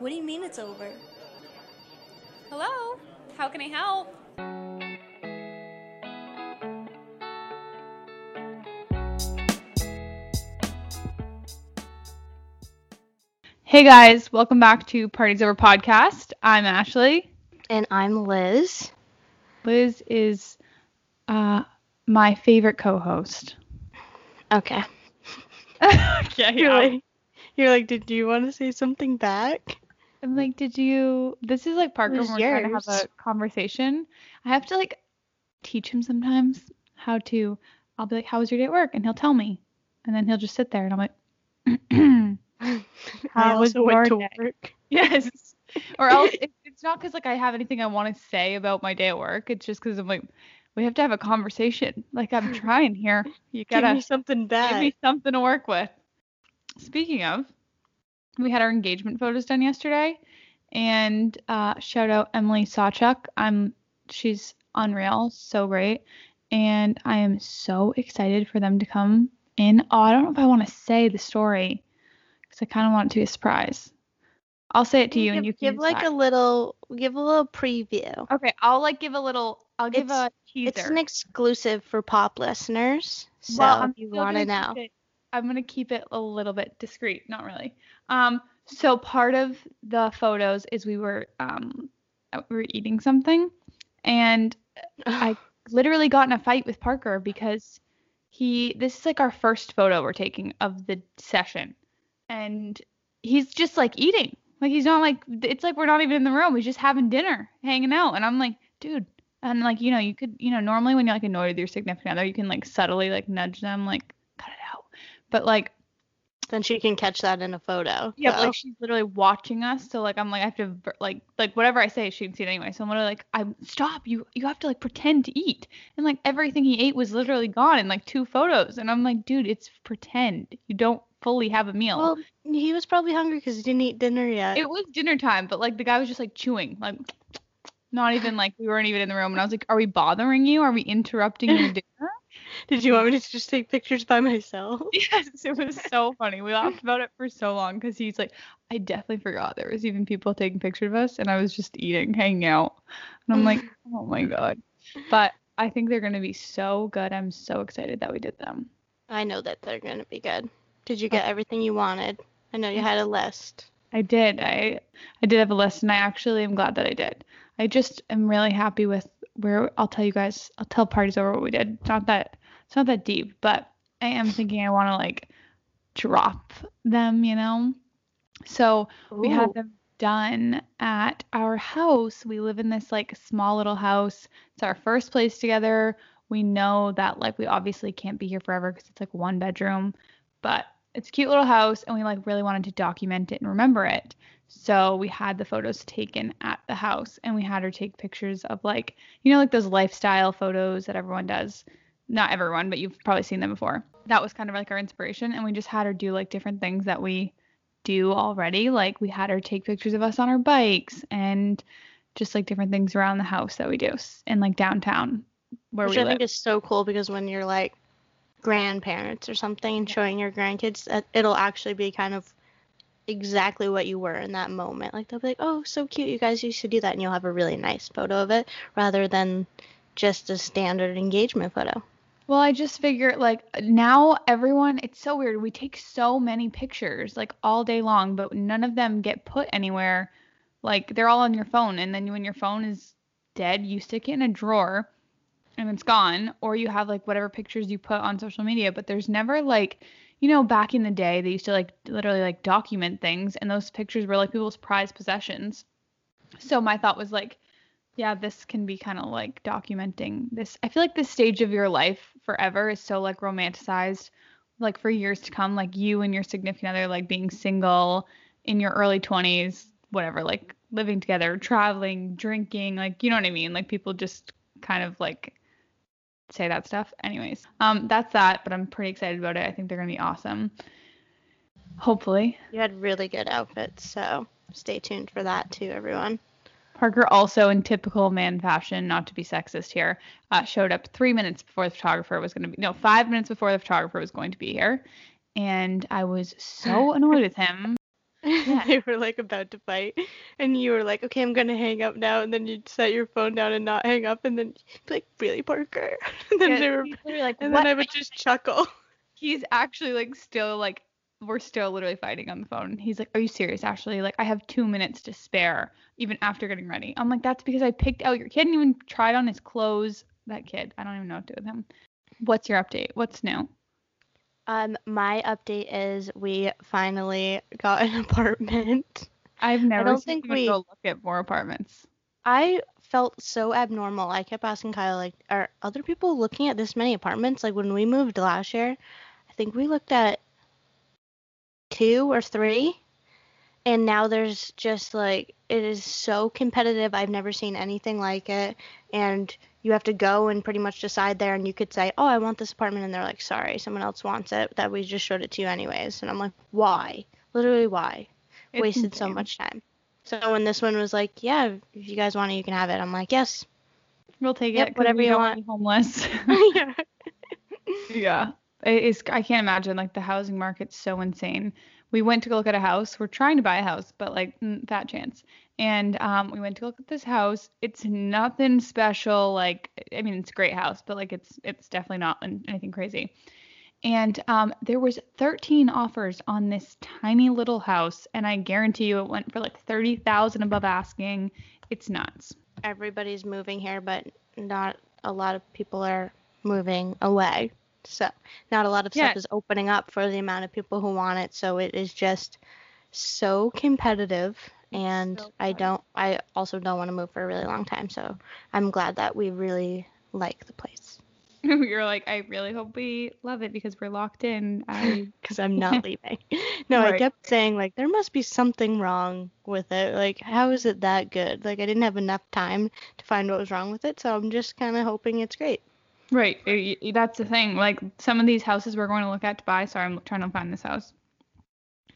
What do you mean it's over? Hello? How can I help? Hey guys, welcome back to Parties Over Podcast. I'm Ashley. And I'm Liz. Liz is uh, my favorite co-host. Okay. okay. You're like, you're like, did you want to say something back? I'm like, did you? This is like Parker. When we're trying to have a conversation. I have to like teach him sometimes how to. I'll be like, "How was your day at work?" and he'll tell me, and then he'll just sit there, and I'm like, How was also went to your day? work. yes. Or else it, it's not because like I have anything I want to say about my day at work. It's just because I'm like, we have to have a conversation. Like I'm trying here. You gotta give me something back. Give me something to work with. Speaking of, we had our engagement photos done yesterday, and uh, shout out Emily Sawchuk. I'm she's unreal, so great, and I am so excited for them to come in. Oh, I don't know if I want to say the story because I kind of want it to be a surprise. I'll say it to you, give, and you can give like a little, give a little preview. Okay, I'll like give a little. I'll give It's- a teaser. It's an exclusive for pop listeners, so Well, if you want to know. it- I'm gonna keep it a little bit discreet, not really. Um, so part of the photos is we were um we were eating something, and I literally got in a fight with Parker because he this is like our first photo we're taking of the session, and he's just like eating, like he's not like it's like we're not even in the room, he's just having dinner, hanging out, and I'm like, dude. And like you know, you could you know normally when you're like annoyed with your significant other, you can like subtly like nudge them like cut it out. But like then she can catch that in a photo. yeah, but so. like she's literally watching us, so like I'm like I have to like like whatever I say she can see it anyway. So I'm literally like I stop you you have to like pretend to eat, and like everything he ate was literally gone in like two photos, and I'm like dude it's pretend you don't fully have a meal. well, he was probably hungry because he didn't eat dinner yet. it was dinner time, but like the guy was just like chewing like. Not even like we weren't even in the room, and I was like, "Are we bothering you? Are we interrupting your dinner?" Did you want me to just take pictures by myself? Yes, it was so funny. We laughed about it for so long because he's like, I definitely forgot there was even people taking pictures of us, and I was just eating, hanging out, and I'm like, oh my god. But I think they're gonna be so good. I'm so excited that we did them. I know that they're gonna be good. Did you uh, get everything you wanted? I know you had a list. I did. I I did have a list, and I actually am glad that I did. I just am really happy with where I'll tell you guys. I'll tell parties over what we did. Not that it's not that deep, but I am thinking I want to like drop them, you know. So we had them done at our house. We live in this like small little house. It's our first place together. We know that like we obviously can't be here forever because it's like one bedroom, but it's a cute little house and we like really wanted to document it and remember it. So we had the photos taken at the house and we had her take pictures of like, you know, like those lifestyle photos that everyone does. Not everyone, but you've probably seen them before. That was kind of like our inspiration and we just had her do like different things that we do already. Like we had her take pictures of us on our bikes and just like different things around the house that we do in like downtown where Which we I live. think is so cool because when you're like grandparents or something and showing your grandkids, that it'll actually be kind of exactly what you were in that moment. Like they'll be like, "Oh, so cute! You guys used to do that," and you'll have a really nice photo of it rather than just a standard engagement photo. Well, I just figure like now everyone, it's so weird. We take so many pictures like all day long, but none of them get put anywhere. Like they're all on your phone, and then when your phone is dead, you stick it in a drawer and it's gone, or you have like whatever pictures you put on social media, but there's never like, you know, back in the day, they used to like literally like document things, and those pictures were like people's prized possessions. So my thought was like, yeah, this can be kind of like documenting this. I feel like this stage of your life forever is so like romanticized, like for years to come, like you and your significant other, like being single in your early 20s, whatever, like living together, traveling, drinking, like, you know what I mean? Like people just kind of like say that stuff. Anyways, um, that's that, but I'm pretty excited about it. I think they're going to be awesome. Hopefully. You had really good outfits, so stay tuned for that too, everyone. Parker also, in typical man fashion, not to be sexist here, uh, showed up three minutes before the photographer was going to be, no, five minutes before the photographer was going to be here. And I was so annoyed with him. Yeah. they were like about to fight, and you were like, "Okay, I'm gonna hang up now," and then you'd set your phone down and not hang up, and then you'd be like, "Really, Parker?" and then Yeah, they were, he's literally like, and then I would just chuckle. He's actually like still like we're still literally fighting on the phone. He's like, "Are you serious, Ashley? Like I have two minutes to spare, even after getting ready." I'm like, "That's because I picked out your kid and even tried on his clothes." That kid, I don't even know what to do with him. What's your update? What's new? Um, my update is we finally got an apartment. I've never I don't seen think we- go look at more apartments. I felt so abnormal. I kept asking Kyle, like, are other people looking at this many apartments? Like when we moved last year, I think we looked at two or three. And now there's just like it is so competitive. I've never seen anything like it. And you have to go and pretty much decide there and you could say, Oh, I want this apartment and they're like, Sorry, someone else wants it. That we just showed it to you anyways. And I'm like, Why? Literally why? It's Wasted so much time. So when this one was like, Yeah, if you guys want it, you can have it. I'm like, Yes. We'll take Yep, it. whatever you want. homeless. yeah. yeah. It is I can't imagine like the housing market's so insane. We went to go look at a house. We're trying to buy a house, but like fat chance. And um we went to look at this house. It's nothing special like I mean it's a great house, but like it's it's definitely not anything crazy. And um there was 13 offers on this tiny little house and I guarantee you it went for like 30,000 above asking. It's nuts. Everybody's moving here, but not a lot of people are moving away. So not a lot of stuff Yeah. is opening up for the amount of people who want it. So it is just so competitive. And so I don't, I also don't want to move for a really long time. So I'm glad that we really like the place You're like I really hope we love it because we're locked in. Because I'm not leaving. No, I kept saying, like, there must be something wrong with it. Like, how is it that good? Like, I didn't have enough time to find what was wrong with it. So I'm just kind of hoping it's great. Right. That's the thing. Like some of these houses we're going to look at to buy. Sorry, I'm trying to find this house.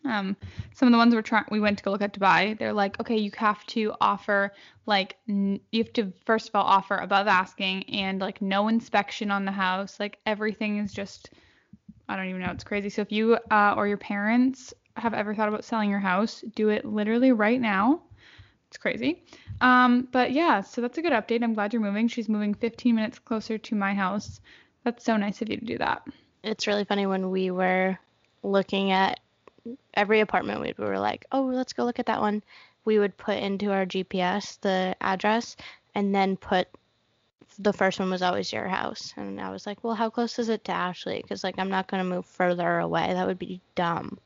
Um, some of the ones we're trying, we went to go look at to buy. They're like, okay, you have to offer like n- you have to first of all offer above asking and like no inspection on the house. Like everything is just, I don't even know. It's crazy. So if you uh, or your parents have ever thought about selling your house, do it literally right now. It's crazy. Um, but yeah, so that's a good update. I'm glad you're moving. She's moving 15 minutes closer to my house. That's so nice of you to do that. It's really funny when we were looking at every apartment, we were like, oh, let's go look at that one. We would put into our GPS the address and then put the first one was always your house. And I was like, well, how close is it to Ashley? Because, like, I'm not going to move further away. That would be dumb.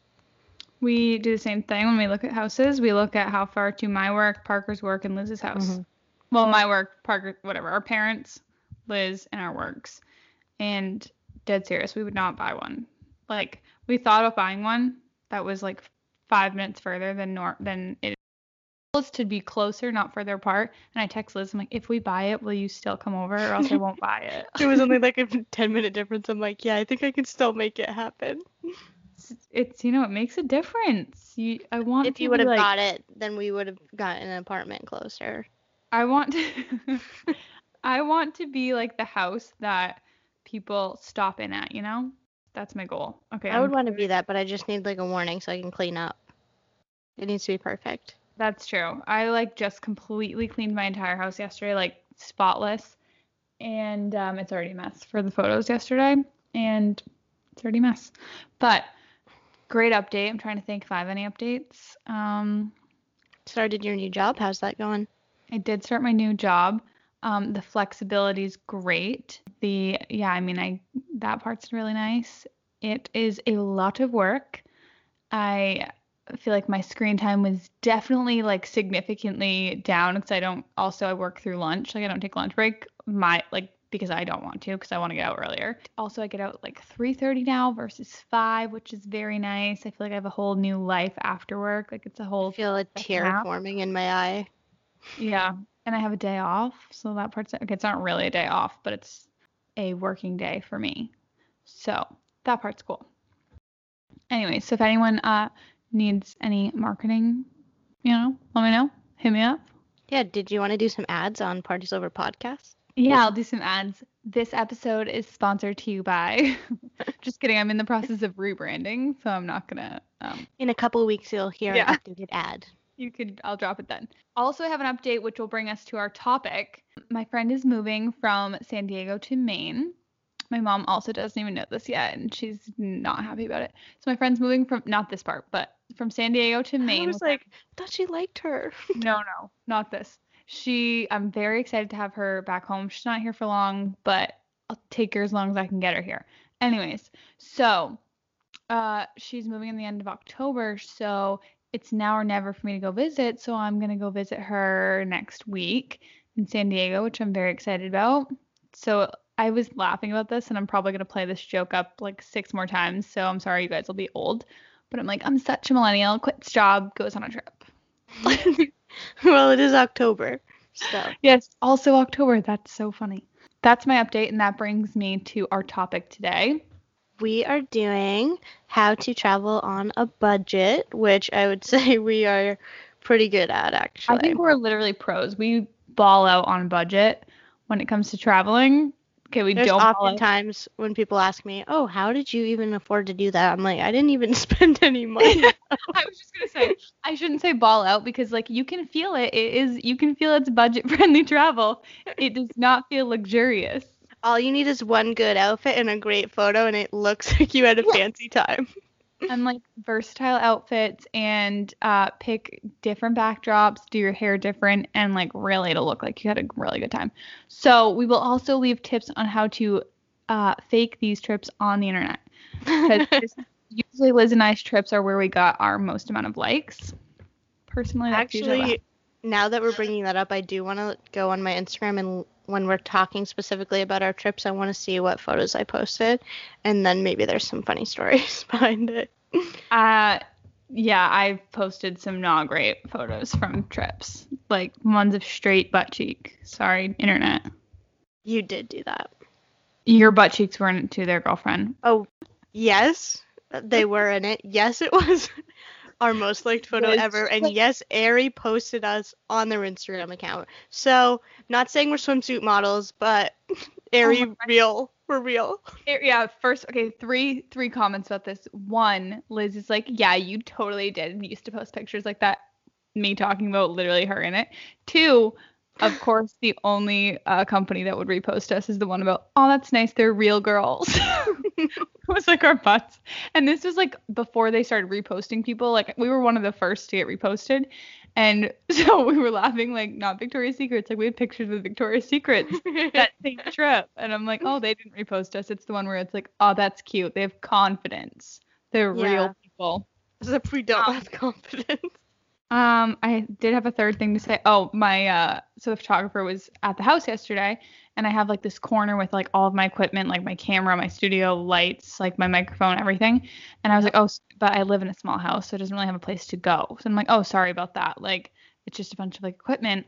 We do the same thing when we look at houses. We look at how far to my work, Parker's work, and Liz's house. Mhm. Well, my work, Parker, whatever. Our parents, Liz, and our works. And dead serious, we would not buy one. Like we thought of buying one that was like five minutes further than nor than it is to be closer, not further apart. And I text Liz, I'm like, if we buy it, will you still come over, or else I won't buy it. It was only like a 10 minute difference. I'm like, yeah, I think I can still make it happen. It's, it's you know it makes a difference. You I want If to you would have like, got it, then we would have gotten an apartment closer. I want to I want to be like the house that people stop in at, you know? That's my goal. Okay. I would I'm- want to be that, but I just need like a warning so I can clean up. It needs to be perfect. That's true. I like just completely cleaned my entire house yesterday, like spotless. And um, it's already a mess for the photos yesterday. And it's already a mess. But great update. I'm trying to think if I have any updates. Um, Started your new job. How's that going? I did start my new job. Um, the flexibility is great. The yeah, I mean, I that part's really nice. It is a lot of work. I feel like my screen time was definitely like significantly down because I don't also I work through lunch. Like I don't take lunch break. My like because I don't want to because I want to get out earlier. Also, I get out like 3:30 now versus 5, which is very nice. I feel like I have a whole new life after work. Like it's a whole I feel a tear half. forming in my eye. Yeah, and I have a day off, so that part's okay. It's not really a day off, but it's a working day for me. So that part's cool. Anyway, so if anyone uh needs any marketing, you know, let me know. Hit me up. Yeah, did you want to do some ads on Parties Over Podcast? Yeah, I'll do some ads. This episode is sponsored to you by. Just kidding. I'm in the process of rebranding, so I'm not gonna Um, In a couple weeks, you'll hear Yeah. an updated ad. you could I'll drop it then. Also, I have an update which will bring us to our topic. My friend is moving from San Diego to Maine. My mom also doesn't even know this yet, and she's not happy about it. So my friend's moving from not this part, but from San Diego to Maine. I was like, I thought she liked her. no, no, not this. She, I'm very excited to have her back home. She's not here for long, but I'll take her as long as I can get her here. Anyways, so uh, she's moving in the end of October, so it's now or never for me to go visit. So I'm gonna go visit her next week in San Diego, which I'm very excited about. So I was laughing about this, and I'm probably gonna play this joke up like six more times. So I'm sorry, you guys will be old, but I'm like, I'm such a millennial. Quits job, goes on a trip. well, it is October, so Yes, also October. That's so funny. That's my update, and that brings me to our topic today. we are doing how to travel on a budget, which I would say we are pretty good at actually. I think we're literally pros. We ball out on budget when it comes to traveling. Okay, we There's don't oftentimes when people ask me, "Oh, how did you even afford to do that?" I'm like, "I didn't even spend any money." I was just gonna say I shouldn't say ball out because like you can feel it. It is you can feel it's budget friendly travel. It does not feel luxurious. All you need is one good outfit and a great photo, and it looks like you had a fancy time. And like versatile outfits and uh, pick different backdrops, do your hair different, and like really to look like you had a really good time. So we will also leave tips on how to uh, fake these trips on the internet because usually Liz and I's trips are where we got our most amount of likes. Personally, that's usually what Actually, now that we're bringing that up, I do want to go on my Instagram and when we're talking specifically about our trips, I want to see what photos I posted, and then maybe there's some funny stories behind it. Uh, yeah, I've posted some not great photos from trips, like ones of straight butt cheek. Sorry, internet. You did do that. Your butt cheeks weren't in it to their girlfriend. Oh, yes, they were in it. Yes, it was our most liked photo Yes. ever. And yes, Aerie posted us on their Instagram account. So, not saying we're swimsuit models, but Aerie, Oh real. We're real. It- yeah, first, okay, three three comments about this. One, Liz is like, yeah, you totally did used to post pictures like that. Me talking about literally her in it. Two, of course, the only uh, company that would repost us is the one about, oh, that's nice, they're real girls. it was like our butts. And this was like before they started reposting people. Like we were one of the first to get reposted. And so we were laughing like not Victoria's Secrets, like we had pictures of Victoria's Secrets that same trip. And I'm like, oh, they didn't repost us. It's the one where it's like, oh, that's cute. They have confidence. They're Yeah. real people. Except we don't Um, have confidence. Um, I did have a third thing to say. Oh, my uh, so the photographer was at the house yesterday, and I have like this corner with like all of my equipment, like my camera, my studio lights, like my microphone, everything. And I was like, oh, but I live in a small house, so it doesn't really have a place to go. So I'm like, oh, sorry about that. Like, it's just a bunch of like equipment.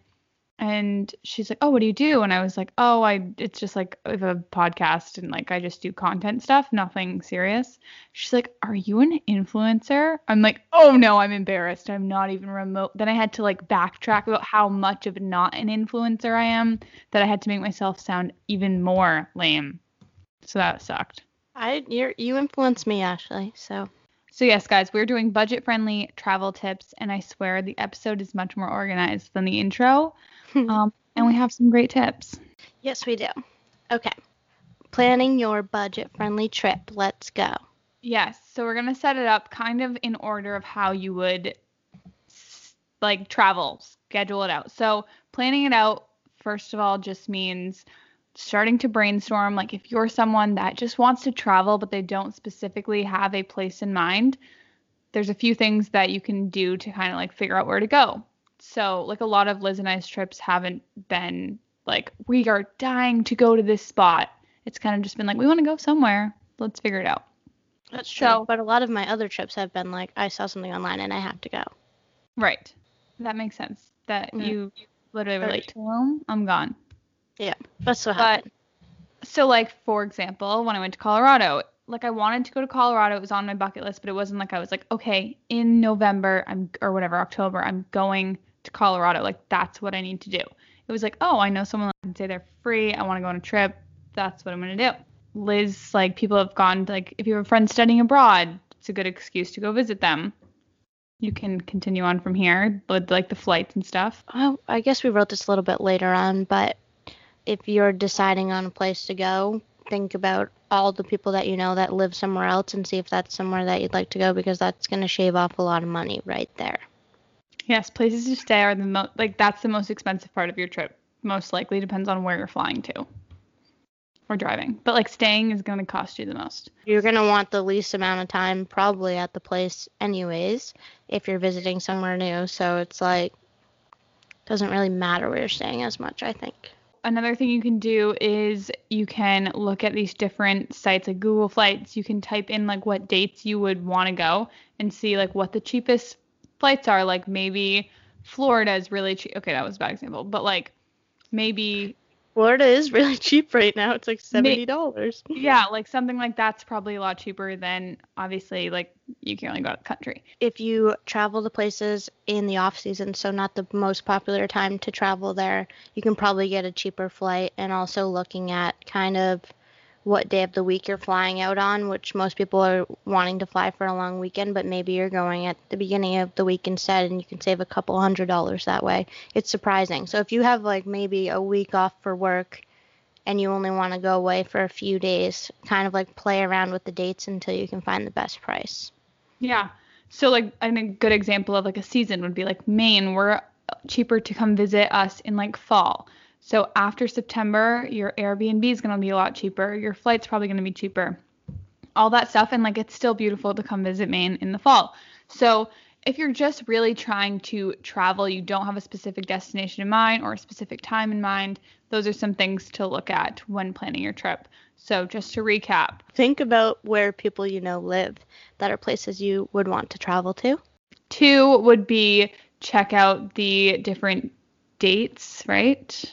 And she's like, oh, what do you do? And I was like, oh, I, it's just like a podcast and like I just do content stuff, nothing serious. She's like, Are you an influencer? I'm like, Oh no, I'm embarrassed. I'm not even remote. Then I had to like backtrack about how much of not an influencer I am that I had to make myself sound even more lame. So that sucked. I you you influenced me, Ashley. So So, yes, guys, we're doing budget friendly travel tips, and I swear the episode is much more organized than the intro. Um, and we have some great tips. yes, we do. Okay, planning your budget-friendly trip. Let's go. Yes. So we're gonna set it up kind of in order of how you would like travel, schedule it out. So planning it out, first of all, just means starting to brainstorm. Like if you're someone that just wants to travel but they don't specifically have a place in mind, there's a few things that you can do to kind of like figure out where to go. So like a lot of Liz and I's trips haven't been like we are dying to go to this spot. It's kind of just been like we want to go somewhere. Let's figure it out. That's true. So- but a lot of my other trips have been like I saw something online and I have to go. Right. That makes sense. That Mm. you literally relate to them. I'm gone. That's what But so like for example, when I went to Colorado, like I wanted to go to Colorado. It was on my bucket list, but it wasn't like I was like, okay, in November I'm or whatever, October, I'm going to Colorado. Like that's what I need to do. It was like, oh, I know someone that can say they're free. I want to go on a trip. That's what I'm gonna do. Liz, like people have gone like if you have a friend studying abroad, it's a good excuse to go visit them. You can continue on from here with like the flights and stuff. Oh, I guess we wrote this a little bit later on, but if you're deciding on a place to go, think about all the people that you know that live somewhere else and see if that's somewhere that you'd like to go because that's going to shave off a lot of money right there. Yes, places to stay are the most like that's the most expensive part of your trip. Most likely depends on where you're flying to or driving. But like staying is going to cost you the most. You're going to want the least amount of time probably at the place anyways if you're visiting somewhere new. So it's like doesn't really matter where you're staying as much, I think. Another thing you can do is you can look at these different sites like Google Flights. You can type in like what dates you would want to go and see like what the cheapest flights are. Like maybe Florida is really cheap. Okay, that was a bad example, but like maybe Florida is really cheap right now. It's like seventy dollars. yeah, like something like that's probably a lot cheaper than obviously like you can only go out of the country. If you travel to places in the off season, so not the most popular time to travel there, you can probably get a cheaper flight. And also looking at kind of what day of the week you're flying out on, which most people are wanting to fly for a long weekend, but maybe you're going at the beginning of the week instead and you can save a couple hundred dollars that way. It's surprising. So if you have like maybe a week off for work and you only want to go away for a few days, kind of like play around with the dates until you can find the best price. Yeah. So like I mean, a good example of like a season would be like Maine, we're cheaper to come visit us in like fall. So after September, your Airbnb is going to be a lot cheaper. Your flight's probably going to be cheaper. All that stuff. And like it's still beautiful to come visit Maine in the fall. So if you're just really trying to travel, you don't have a specific destination in mind or a specific time in mind, those are some things to look at when planning your trip. So just to recap, think about where people you know live that are places you would want to travel to. Two would be check out the different dates, right?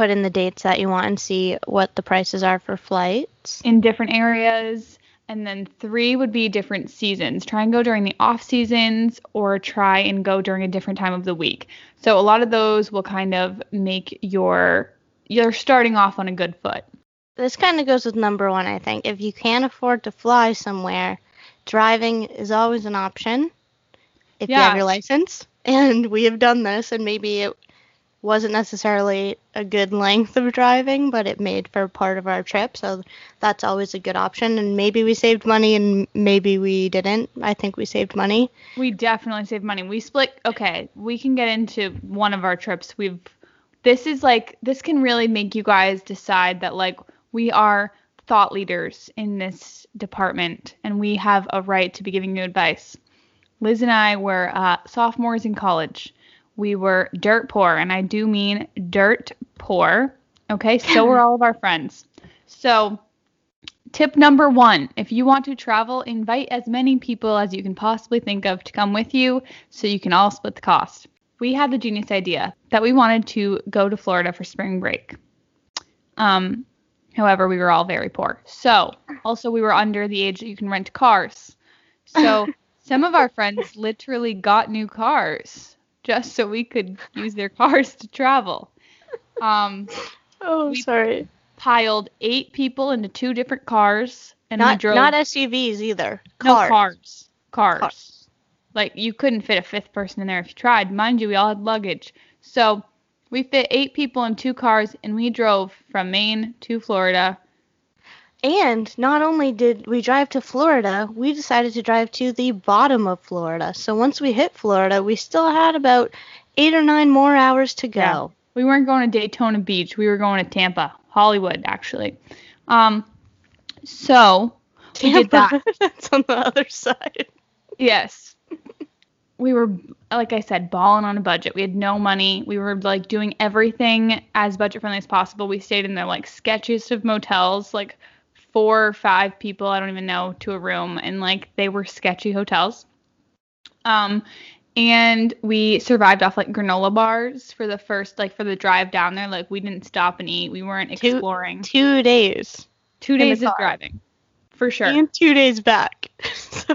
Put in the dates that you want and see what the prices are for flights in different areas. And then three would be different seasons. Try and go during the off seasons or try and go during a different time of the week. So a lot of those will kind of make your you're starting off on a good foot. This kind of goes with number one, I think. If you can't afford to fly somewhere, driving is always an option if yeah. you have your license. And we have done this, and maybe it wasn't necessarily a good length of driving, but it made for part of our trip. So that's always a good option. And maybe we saved money and maybe we didn't. I think we saved money. We definitely saved money. We split. Okay, we can get into one of our trips. We've. This is like, this can really make you guys decide that, like, we are thought leaders in this department and we have a right to be giving you advice. Liz and I were uh, sophomores in college we were dirt poor, and I do mean dirt poor. Okay, so were all of our friends. So, tip number one if you want to travel, invite as many people as you can possibly think of to come with you so you can all split the cost. We had the genius idea that we wanted to go to Florida for spring break. Um, however, we were all very poor. So, also, we were under the age that you can rent cars. So, some of our friends literally got new cars just so we could use their cars to travel. Um, oh, sorry. Piled eight people into two different cars, and not, we drove. Not SUVs either. Cars. No cars. Cars. cars. Like you couldn't fit a fifth person in there if you tried. Mind you, we all had luggage. So we fit eight people in two cars, and we drove from Maine to Florida and not only did we drive to Florida, we decided to drive to the bottom of Florida. So once we hit Florida, we still had about eight or nine more hours to go. Yeah. We weren't going to Daytona Beach. We were going to Tampa, Hollywood, actually. Um, so Tampa, we did that. That's on the other side. Yes. we were, like I said, balling on a budget. We had no money. We were like doing everything as budget friendly as possible. We stayed in the like sketchiest of motels, like four or five people, I don't even know, to a room, and like they were sketchy hotels. Um, and we survived off like granola bars for the first like for the drive down there. Like we didn't stop and eat. We weren't exploring. Two, two days. Two days of driving, for sure. And two days back. so.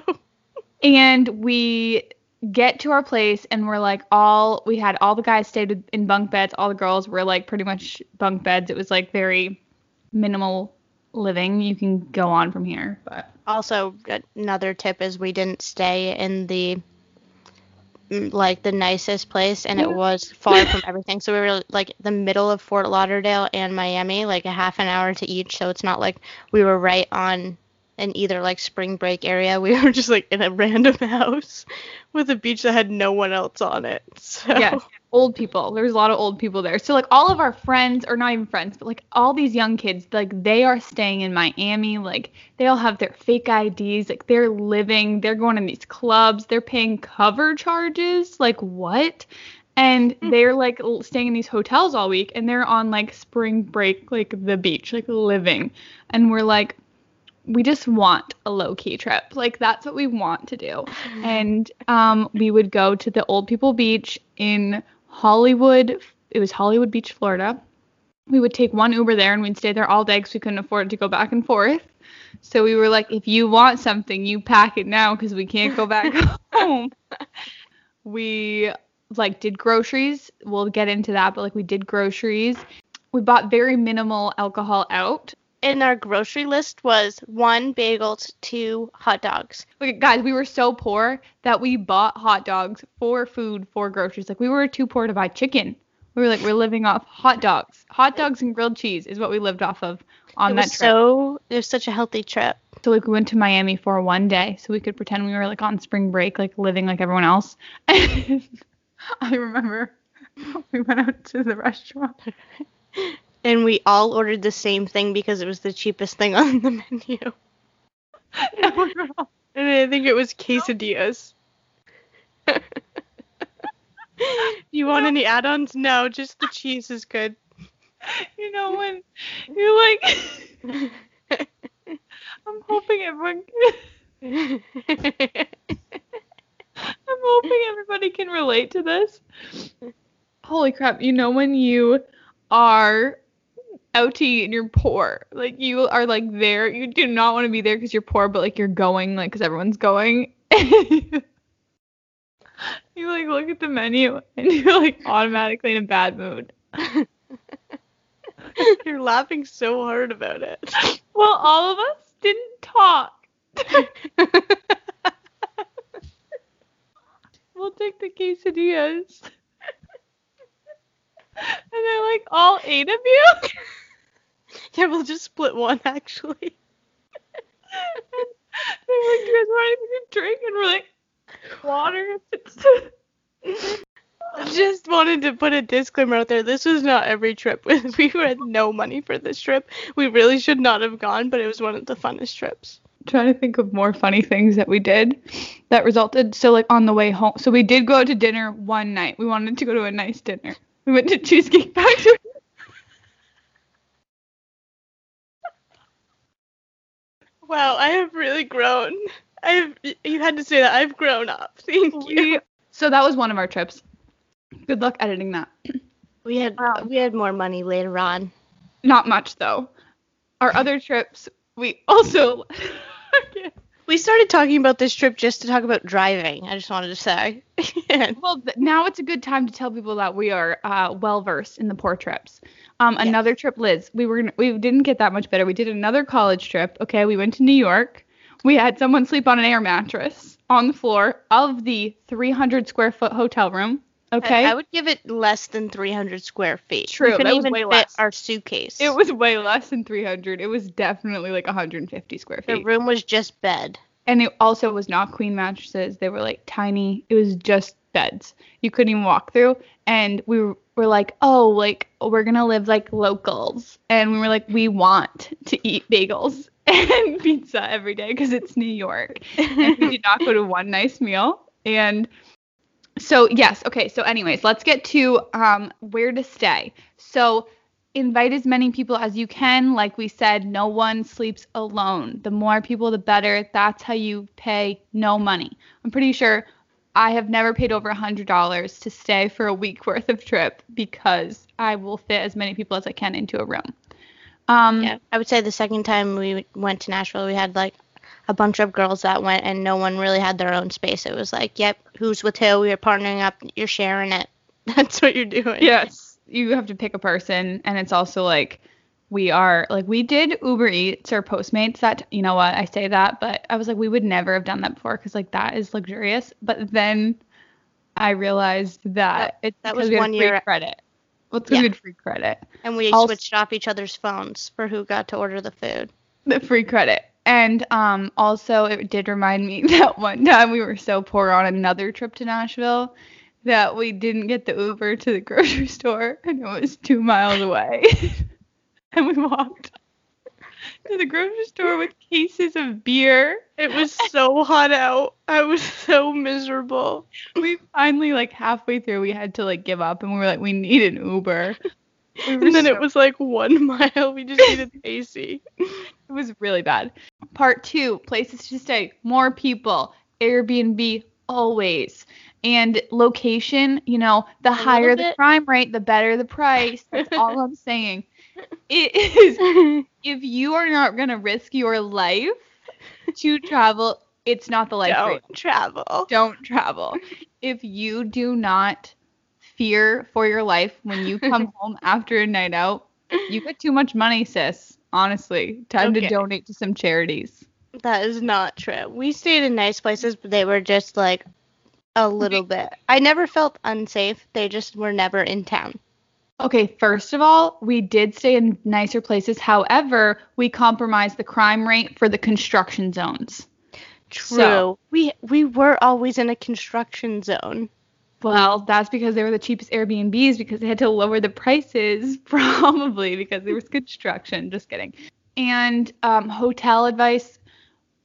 And we get to our place and we're like all we had all the guys stayed in bunk beds all the girls were like pretty much bunk beds it was like very minimal living, you can go on from here. But Also, another tip is we didn't stay in the mm, like the nicest place, and it was far from everything. So we were like the middle of Fort Lauderdale and Miami, like a half an hour to each. So it's not like we were right on in either like spring break area. We were just like in a random house with a beach that had no one else on it. So yes, old people. There's a lot of old people there. So like all of our friends, or not even friends, but like all these young kids, like they are staying in Miami. Like they all have their fake IDs. Like they're living. They're going in these clubs. They're paying cover charges. Like what? And hmm. they're like staying in these hotels all week, and they're on like spring break, like the beach, like living. And we're like, we just want a low key trip. Like that's what we want to do. And um, we would go to the Old People Beach in Hollywood. It was Hollywood Beach, Florida. We would take one Uber there and we'd stay there all day because we couldn't afford to go back and forth. So we were like, if you want something, you pack it now because we can't go back home. We like did groceries. We'll get into that, but like we did groceries. We bought very minimal alcohol out. In our grocery list was one bagels, two hot dogs. Like, guys, we were so poor that we bought hot dogs for food for groceries. Like, we were too poor to buy chicken. We were like, we're living off hot dogs. Hot dogs and grilled cheese is what we lived off of on it that trip. so it was such a healthy trip. So, like, we went to Miami for one day so we could pretend we were like on spring break, like living like everyone else. And I remember we went out to the restaurant. And we all ordered the same thing because it was the cheapest thing on the menu. And we were all- And I think it was quesadillas. Do you want any add-ons? No, just the cheese is good. you know, when you're like, I'm hoping everyone. I'm hoping everybody can relate to this. Holy crap, you know when you are out and you're poor. Like you are like there. You do not want to be there because you're poor, but like you're going like because everyone's going. you like look at the menu and you're like automatically in a bad mood. You're laughing so hard about it. Well, all of us didn't talk. We'll take the quesadillas. and they're like all eight of you. yeah, we'll just split one actually. they're like, do you guys want anything to drink? And we're like, water. Just wanted to put a disclaimer out there. This was not every trip. We had no money for this trip. We really should not have gone, but it was one of the funnest trips. trying to think of more funny things that we did that resulted. So like on the way home, so we did go out to dinner one night. We wanted to go to a nice dinner. We went to Cheesecake Factory. Wow, I have really grown. I've you had to say that I've grown up. Thank you. So that was one of our trips. Good luck editing that. We had Wow. we had more money later on. Not much though. Our other trips, we also. We started talking about this trip just to talk about driving. I just wanted to say. Well, now it's a good time to tell people that we are uh, well versed in the poor trips. Um, another trip, Liz. We were we didn't get that much better. We did another college trip. Okay, we went to New York. We had someone sleep on an air mattress on the floor of the 300 square foot hotel room. Okay. I, I would give it less than 300 square feet. True, We couldn't that was even way fit less. our suitcase. it was way less than 300. It was definitely like 150 square feet. the room was just bed. And it also was not queen mattresses. They were like tiny. It was just beds. You couldn't even walk through. And we were, were like, oh, like we're gonna live like locals. And we were like, we want to eat bagels and pizza every day because it's New York. And we did not go to one nice meal. And so yes, okay. So anyways, let's get to um, where to stay. So invite as many people as you can. Like we said, no one sleeps alone. The more people, the better. That's how you pay no money. I'm pretty sure I have never paid over a hundred dollars to stay for a week worth of trip because I will fit as many people as I can into a room. Um, Yeah, I would say the second time we went to Nashville, we had like a bunch of girls that went, and no one really had their own space. It was like, yep, who's with who? We are partnering up. You're sharing it. That's what you're doing. Yes, you have to pick a person, and it's also like we are like we did Uber Eats or Postmates. That you know what I say that, but I was like we would never have done that before because like that is luxurious. But then I realized that it's that was one free year- credit. Well, it's because Yeah. had free credit. And we Also- switched off each other's phones for who got to order the food. the free credit. And um, also, it did remind me that one time we were so poor on another trip to Nashville that we didn't get the Uber to the grocery store, and it was two miles away. and we walked to the grocery store with cases of beer. It was so hot out. I was so miserable. We finally, like halfway through, we had to like give up, and we were like, we need an Uber. We And then so- it was like one mile. We just needed AC. It was really bad. Part two, places to stay, more people, Airbnb always. And location, you know, the little higher the crime rate, the better the price. That's all I'm saying. It is if you are not gonna risk your life to travel, it's not the life. Don't travel. Don't travel. If you do not fear for your life when you come home after a night out, you get too much money, sis. Honestly, time to donate to some charities. That is not true. We stayed in nice places, but they were just like a little bit. I never felt unsafe. They just were never in town. Okay, first of all, we did stay in nicer places. However, we compromised the crime rate for the construction zones. True. So- we we were always in a construction zone. Well, that's because they were the cheapest Airbnbs because they had to lower the prices, probably because there was construction. Just kidding. And um, hotel advice,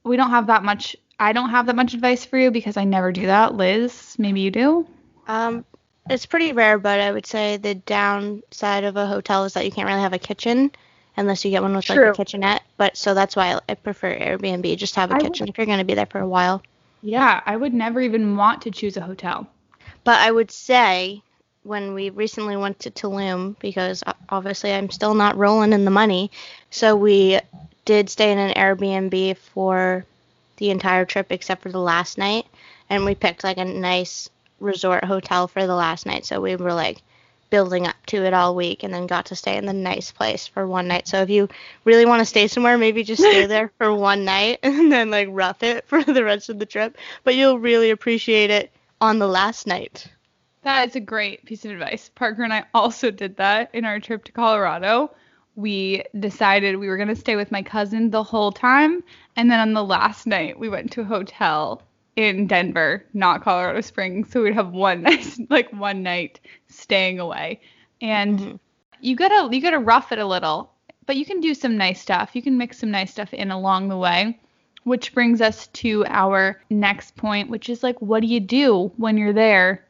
we don't have that much. I don't have that much advice for you because I never do that. Liz, maybe you do. Um, it's pretty rare, but I would say the downside of a hotel is that you can't really have a kitchen unless you get one with like a kitchenette. But so that's why I, prefer Airbnb. Just have a I would- kitchen if you're going to be there for a while. Yeah, I would never even want to choose a hotel. But I would say when we recently went to Tulum, because obviously I'm still not rolling in the money, so we did stay in an Airbnb for the entire trip except for the last night, and we picked like a nice resort hotel for the last night. So we were like building up to it all week and then got to stay in the nice place for one night. So if you really want to stay somewhere, maybe just stay there for one night and then like rough it for the rest of the trip. But you'll really appreciate it on the last night. That is a great piece of advice. Parker and I also did that in our trip to Colorado. We decided we were going to stay with my cousin the whole time. And then on the last night, we went to a hotel in Denver, not Colorado Springs. So we'd have one nice, like one night staying away. And Mhm. you gotta you gotta rough it a little, but you can do some nice stuff. You can mix some nice stuff in along the way. Which brings us to our next point, which is like, what do you do when you're there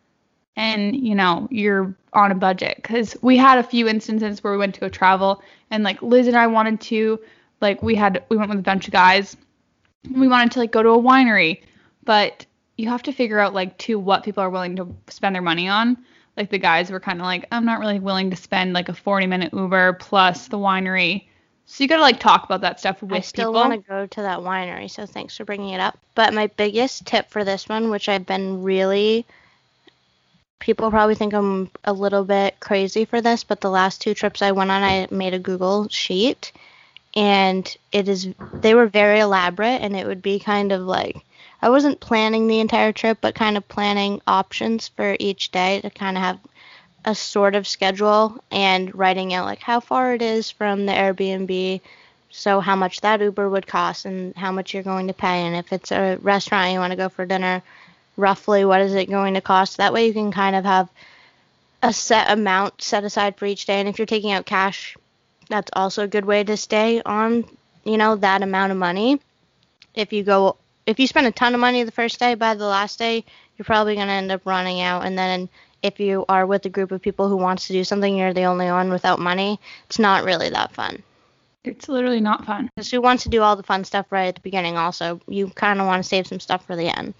and you know you're on a budget? Because we had a few instances where we went to go travel and like liz and i wanted to like we had we went with a bunch of guys. We wanted to like go to a winery but you have to figure out like to what people are willing to spend their money on. Like the guys were kind of like i'm not really willing to spend like a 40 minute uber plus the winery so you gotta like talk about that stuff with people. I still want to go to that winery, so thanks for bringing it up. But my biggest tip for this one, which I've been really people probably think I'm a little bit crazy for this, but the last two trips I went on, I made a Google sheet and it is they were very elaborate and it would be kind of like I wasn't planning the entire trip, but kind of planning options for each day to kind of have a sort of schedule and writing out like how far it is from the Airbnb, so how much that Uber would cost and how much you're going to pay, and if it's a restaurant you want to go for dinner, roughly what is it going to cost. That way you can kind of have a set amount set aside for each day, and if you're taking out cash, that's also a good way to stay on, you know, that amount of money. If you go if you spend a ton of money the first day, by the last day, you're probably going to end up running out. And then if you are with a group of people who wants to do something, you're the only one without money, it's not really that fun. it's literally not fun Because who wants to do all the fun stuff right at the beginning also? You kind of want to save some stuff for the end.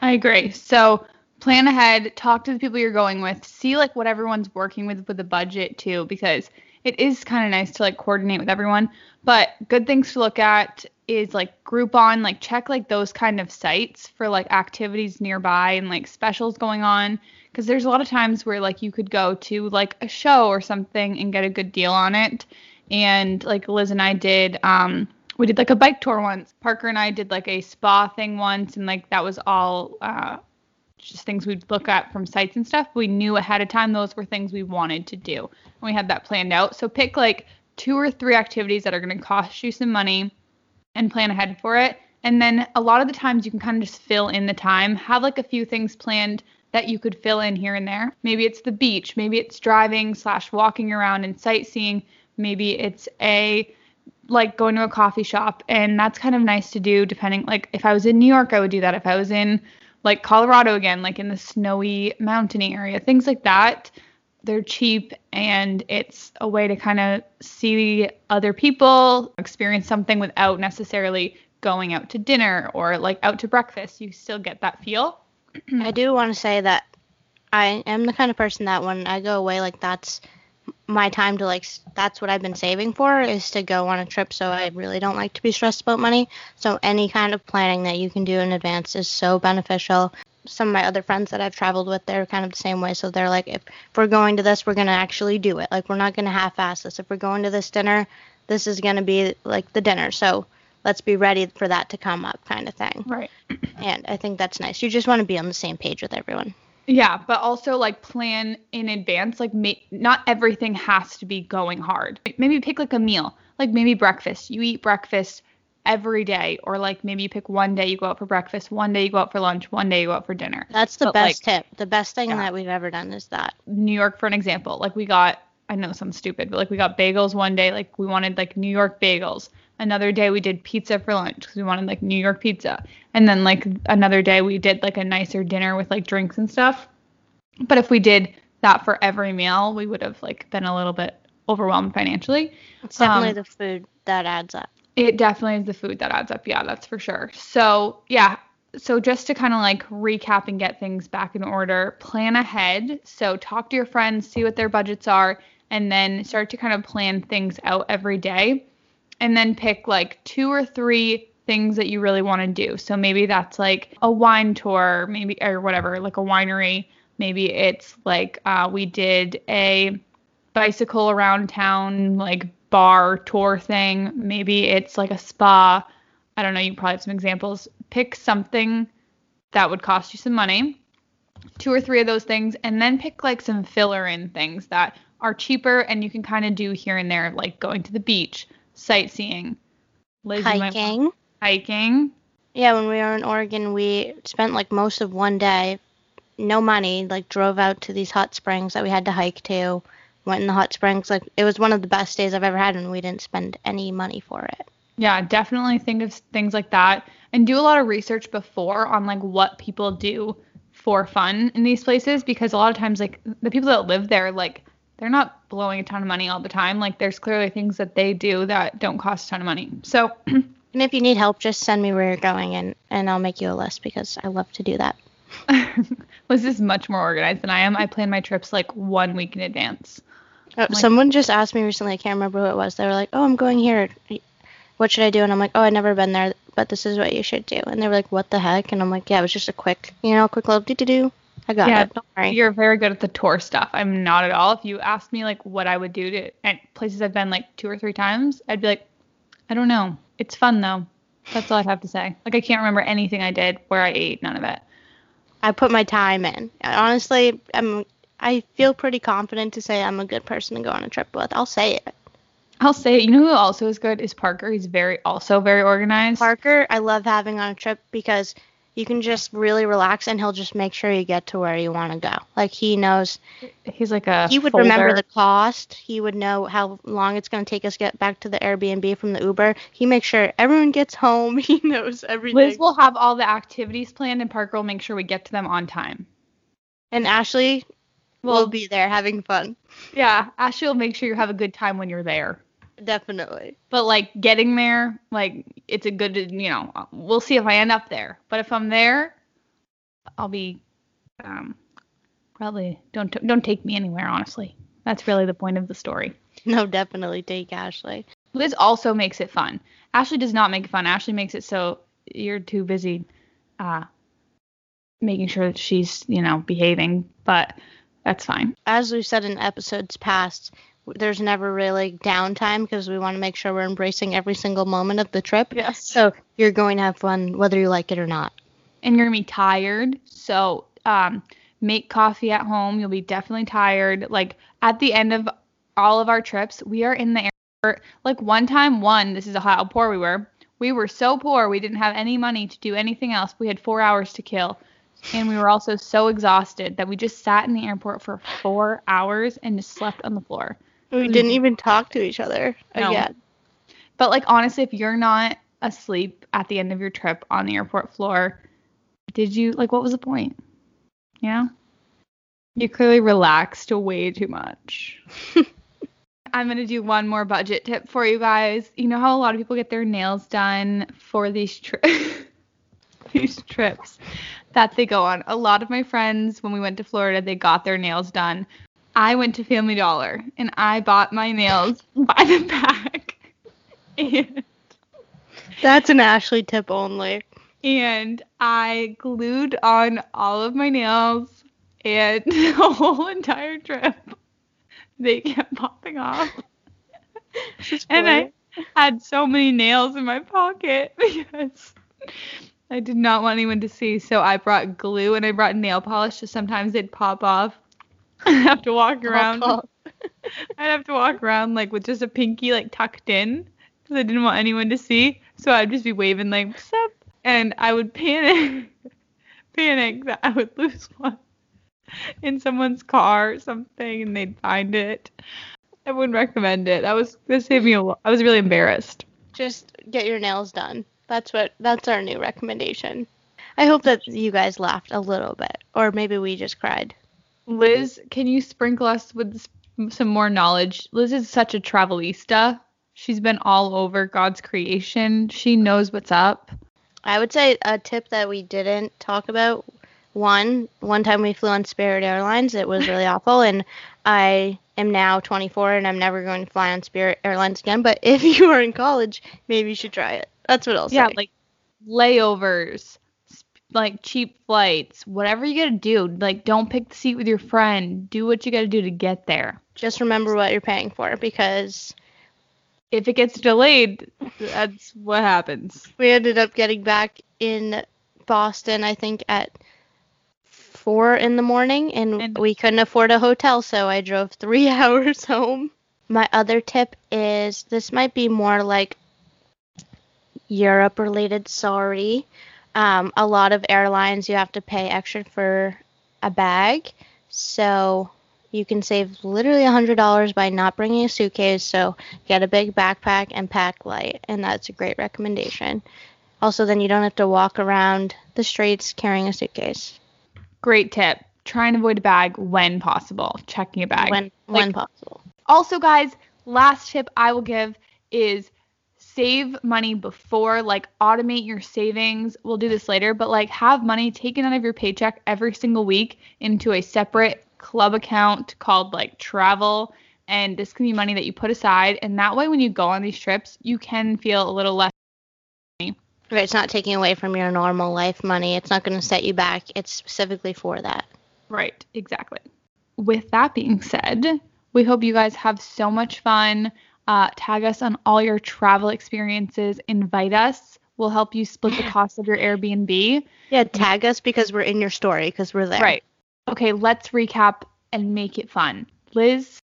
I agree. So plan ahead, talk to the people you're going with, see like what everyone's working with with the budget too, because it is kind of nice to like coordinate with everyone. But good things to look at is like Groupon, like check like those kind of sites for like activities nearby and like specials going on. Because there's a lot of times where like you could go to like a show or something and get a good deal on it. and like Liz and I did um we did like a bike tour once. Parker and I did like a spa thing once and like that was all uh just things we'd look at from sites and stuff. We knew ahead of time those were things we wanted to do. And we had that planned out. So pick like two or three activities that are going to cost you some money and plan ahead for it. And then a lot of the times you can kind of just fill in the time. Have like a few things planned that you could fill in here and there. Maybe it's the beach, maybe it's driving slash walking around and sightseeing. Maybe it's a like going to a coffee shop and that's kind of nice to do depending like if I was in New York I would do that. If I was in like Colorado again, like in the snowy mountainy area, things like that. They're cheap and it's a way to kind of see other people, experience something without necessarily going out to dinner or like out to breakfast. You still get that feel. I do want to say that I am the kind of person that when I go away, like that's my time to like that's what I've been saving for is to go on a trip. So I really don't like to be stressed about money. So any kind of planning that you can do in advance is so beneficial. Some of my other friends that I've traveled with, they're kind of the same way. So they're like, if, if we're going to this, we're gonna actually do it. Like we're not gonna half-ass this. If we're going to this dinner, this is gonna be like the dinner. So let's be ready for that to come up, kind of thing. Right. And I think that's nice. You just want to be on the same page with everyone. Yeah, but also like plan in advance. Like, ma- not everything has to be going hard. Maybe pick like a meal, like maybe breakfast. You eat breakfast every day, or like maybe you pick one day you go out for breakfast, one day you go out for lunch, one day you go out for dinner. That's the But, best like, tip. The best thing Yeah. that we've ever done is that. New York, for an example, like we got, I know it sounds stupid, but like we got bagels one day, like we wanted like New York bagels. Another day we did pizza for lunch because we wanted like New York pizza. And then like another day we did like a nicer dinner with like drinks and stuff. But if we did that for every meal, we would have like been a little bit overwhelmed financially. It's definitely Um, the food that adds up. It definitely is the food that adds up. Yeah, that's for sure. So, yeah. So, just to kind of like recap and get things back in order, plan ahead. So, talk to your friends, see what their budgets are, and then start to kind of plan things out every day. And then pick like two or three things that you really want to do. So, maybe that's like a wine tour, maybe, or whatever, like a winery. Maybe it's like uh, we did a bicycle around town like bar tour thing. Maybe it's like a spa. I don't know, you probably have some examples. Pick something that would cost you some money. Two or three of those things and then pick like some filler in things that are cheaper and you can kind of do here and there like going to the beach, sightseeing, Liz, Hiking. hiking. Yeah, when we were in Oregon, we spent like most of one day, no money, like drove out to these hot springs that we had to hike to. Went in the hot springs. Like it was one of the best days I've ever had, and we didn't spend any money for it. Yeah, definitely think of things like that and do a lot of research before on like what people do for fun in these places because a lot of times like the people that live there like they're not blowing a ton of money all the time. Like there's clearly things that they do that don't cost a ton of money. So And if you need help, just send me where you're going, and and I'll make you a list because I love to do that. Liz is much more organized than I am. I plan my trips like one week in advance. Uh, Like- Someone just asked me recently, I can't remember who it was. They were like, "Oh, I'm going here. What should I do?" And I'm like, "Oh, I've never been there, but this is what you should do." And they were like, "What the heck?" And I'm like, "Yeah, it was just a quick, you know, quick little do do do. I got Yeah, it. Don't worry." You're very good at the tour stuff. I'm not at all. If you asked me like what I would do to at places I've been like two or three times, I'd be like, I don't know. It's fun though. That's all I'd have to say. Like I can't remember anything I did where I ate none of it. I put my time in. Honestly, I'm. I feel pretty confident to say I'm a good person to go on a trip with. I'll say it. I'll say it. You know who also is good is Parker. He's very also very organized. Parker, I love having on a trip because you can just really relax and he'll just make sure you get to where you want to go. Like he knows He's like a he would remember the cost. He would know how long it's going to take us to get back to the Airbnb from the Uber. He makes sure everyone gets home. He knows everything. Liz will have all the activities planned and Parker will make sure we get to them on time. and Ashley will Well, be there having fun. yeah, Ashley will make sure you have a good time when you're there. Definitely. But like getting there, like it's a good, you know, we'll see if I end up there. But if I'm there, I'll be, um, probably don't don't take me anywhere. Honestly, that's really the point of the story. No, definitely take Ashley. Liz also makes it fun. Ashley does not make it fun. Ashley makes it so you're too busy, uh, making sure that she's you know behaving. But that's fine. As we've said in episodes past, there's never really downtime because we want to make sure we're embracing every single moment of the trip. Yes. So you're going to have fun whether you like it or not. and you're gonna be tired. So um, make coffee at home. You'll be definitely tired. Like at the end of all of our trips, we are in the airport. Like one time, one this is how poor we were. We were so poor we didn't have any money to do anything else. We had four hours to kill, and we were also so exhausted that we just sat in the airport for four hours and just slept on the floor. We didn't even talk to each other No. again. But like honestly, if you're not asleep at the end of your trip on the airport floor, did you like what was the point? Yeah. You clearly relaxed way too much. I'm gonna do one more budget tip for you guys. You know how a lot of people get their nails done for these tri- these trips that they go on. A lot of my friends, when we went to Florida, they got their nails done. I went to Family Dollar and I bought my nails by the pack. And, That's an Ashley tip only. and I glued on all of my nails and the whole entire trip they kept popping off. and I had so many nails in my pocket because I did not want anyone to see. So I brought glue and I brought nail polish so sometimes they'd pop off. I'd have to walk around. I'd have to walk around like with just a pinky like tucked in because I didn't want anyone to see. So I'd just be waving like what's up, and I would panic, panic that I would lose one in someone's car or something, and they'd find it. I wouldn't recommend it. That was that saved me a lot. I was really embarrassed. Just get your nails done. That's what that's our new recommendation. I hope that you guys laughed a little bit or maybe we just cried. Liz, can you sprinkle us with some more knowledge? Liz is such a travelista. She's been all over God's creation. She knows what's up. I would say a tip that we didn't talk about. One, one time we flew on Spirit Airlines. It was really awful, and I am now 24 and I'm never going to fly on Spirit Airlines again. But if you are in college, maybe you should try it. That's what I'll say. Yeah, like layovers, like cheap flights, whatever you gotta do. Like, don't pick the seat with your friend. Do what you gotta do to get there. just remember what you're paying for because If it gets delayed, that's what happens. we ended up getting back in Boston, I think, at four in the morning, and, And- we couldn't afford a hotel, so I drove three hours home. My other tip is this might be more like Europe related, sorry. Um, a lot of airlines you have to pay extra for a bag, so you can save literally $100 by not bringing a suitcase. So get a big backpack and pack light, and that's a great recommendation. Also, then you don't have to walk around the streets carrying a suitcase Great tip. Try and avoid a bag when possible. Checking a bag. when when possible. Also, guys, last tip I will give is save money before, like automate your savings. We'll do this later, but like have money taken out of your paycheck every single week into a separate club account called like travel. And this can be money that you put aside. And that way, when you go on these trips, you can feel a little less. Right, it's not taking away from your normal life money. It's not going to set you back. It's specifically for that. Right, exactly. With that being said, we hope you guys have so much fun. Uh, tag us on all your travel experiences. Invite us. We'll help you split the cost of your Airbnb. Yeah, tag us because we're in your story because we're there. Right. Okay, let's recap and make it fun. Liz,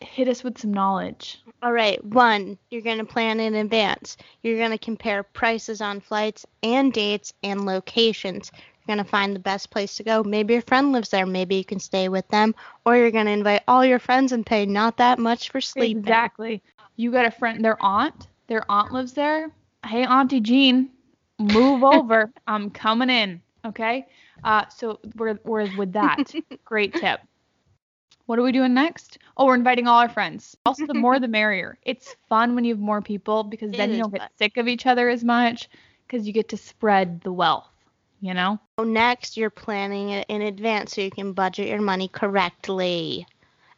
hit us with some knowledge. All right. One, you're going to plan in advance. You're going to compare prices on flights and dates and locations. You're going to find the best place to go. Maybe your friend lives there. Maybe you can stay with them. Or you're going to invite all your friends and pay not that much for sleep. Exactly. You got a friend, their aunt, their aunt lives there. Hey, Auntie Jean, move over. I'm coming in. Okay. Uh, so we're we're with that. Great tip. What are we doing next? Oh, we're inviting all our friends. Also, the more the merrier. It's fun when you have more people because It then you don't get fun. sick of each other as much because you get to spread the wealth. You know. So next, you're planning it in advance so you can budget your money correctly.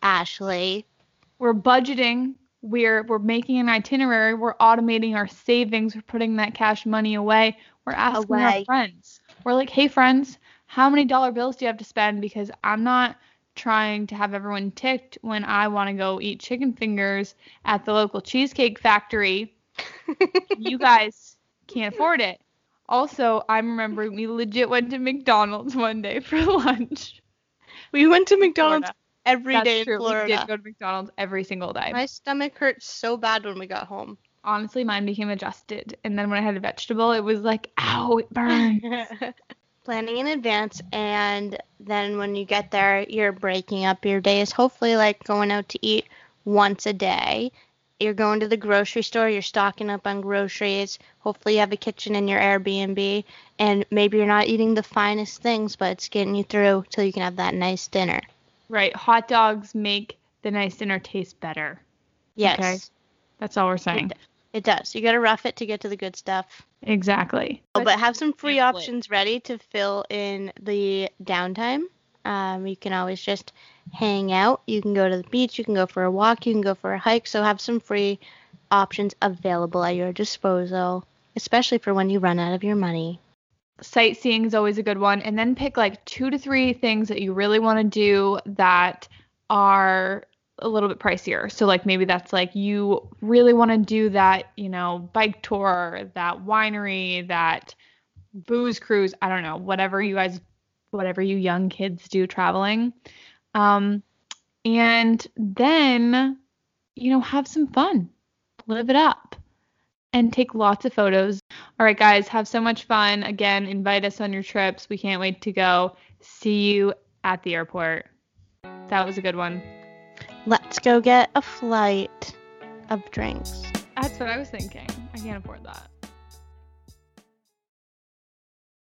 Ashley. we're budgeting we're we're making an itinerary we're automating our savings we're putting that cash money away we're asking our friends we're like hey friends how many dollar bills do you have to spend because i'm not trying to have everyone ticked when I want to go eat chicken fingers at the local cheesecake factory. you guys can't afford it. Also, I'm remembering we legit went to McDonald's one day for lunch. We went to McDonald's Florida. every That's day in true. We did go to McDonald's every single day. My stomach hurt so bad when we got home. Honestly, mine became adjusted, and then when I had a vegetable, it was like, ow, it burns. Planning in advance, and then when you get there, you're breaking up your days. Hopefully, like going out to eat once a day. You're going to the grocery store, you're stocking up on groceries. Hopefully, you have a kitchen in your Airbnb, and maybe you're not eating the finest things, but it's getting you through till you can have that nice dinner. right. Hot dogs make the nice dinner taste better. Yes, Okay. That's all we're saying. it does. You gotta rough it to get to the good stuff. Exactly. Oh, but have some free options ready to fill in the downtime. Um, you can always just hang out. You can go to the beach. You can go for a walk. You can go for a hike. So have some free options available at your disposal, especially for when you run out of your money. sightseeing is always a good one and then pick like two to three things that you really want to do that are a little bit pricier so like maybe that's like you really want to do that you know bike tour that winery that booze cruise i don't know whatever you guys whatever you young kids do traveling um and then you know have some fun live it up and take lots of photos all right, guys, have so much fun. Again, invite us on your trips. We can't wait to go. See you at the airport. That was a good one. Let's go get a flight of drinks. That's what I was thinking. I can't afford that.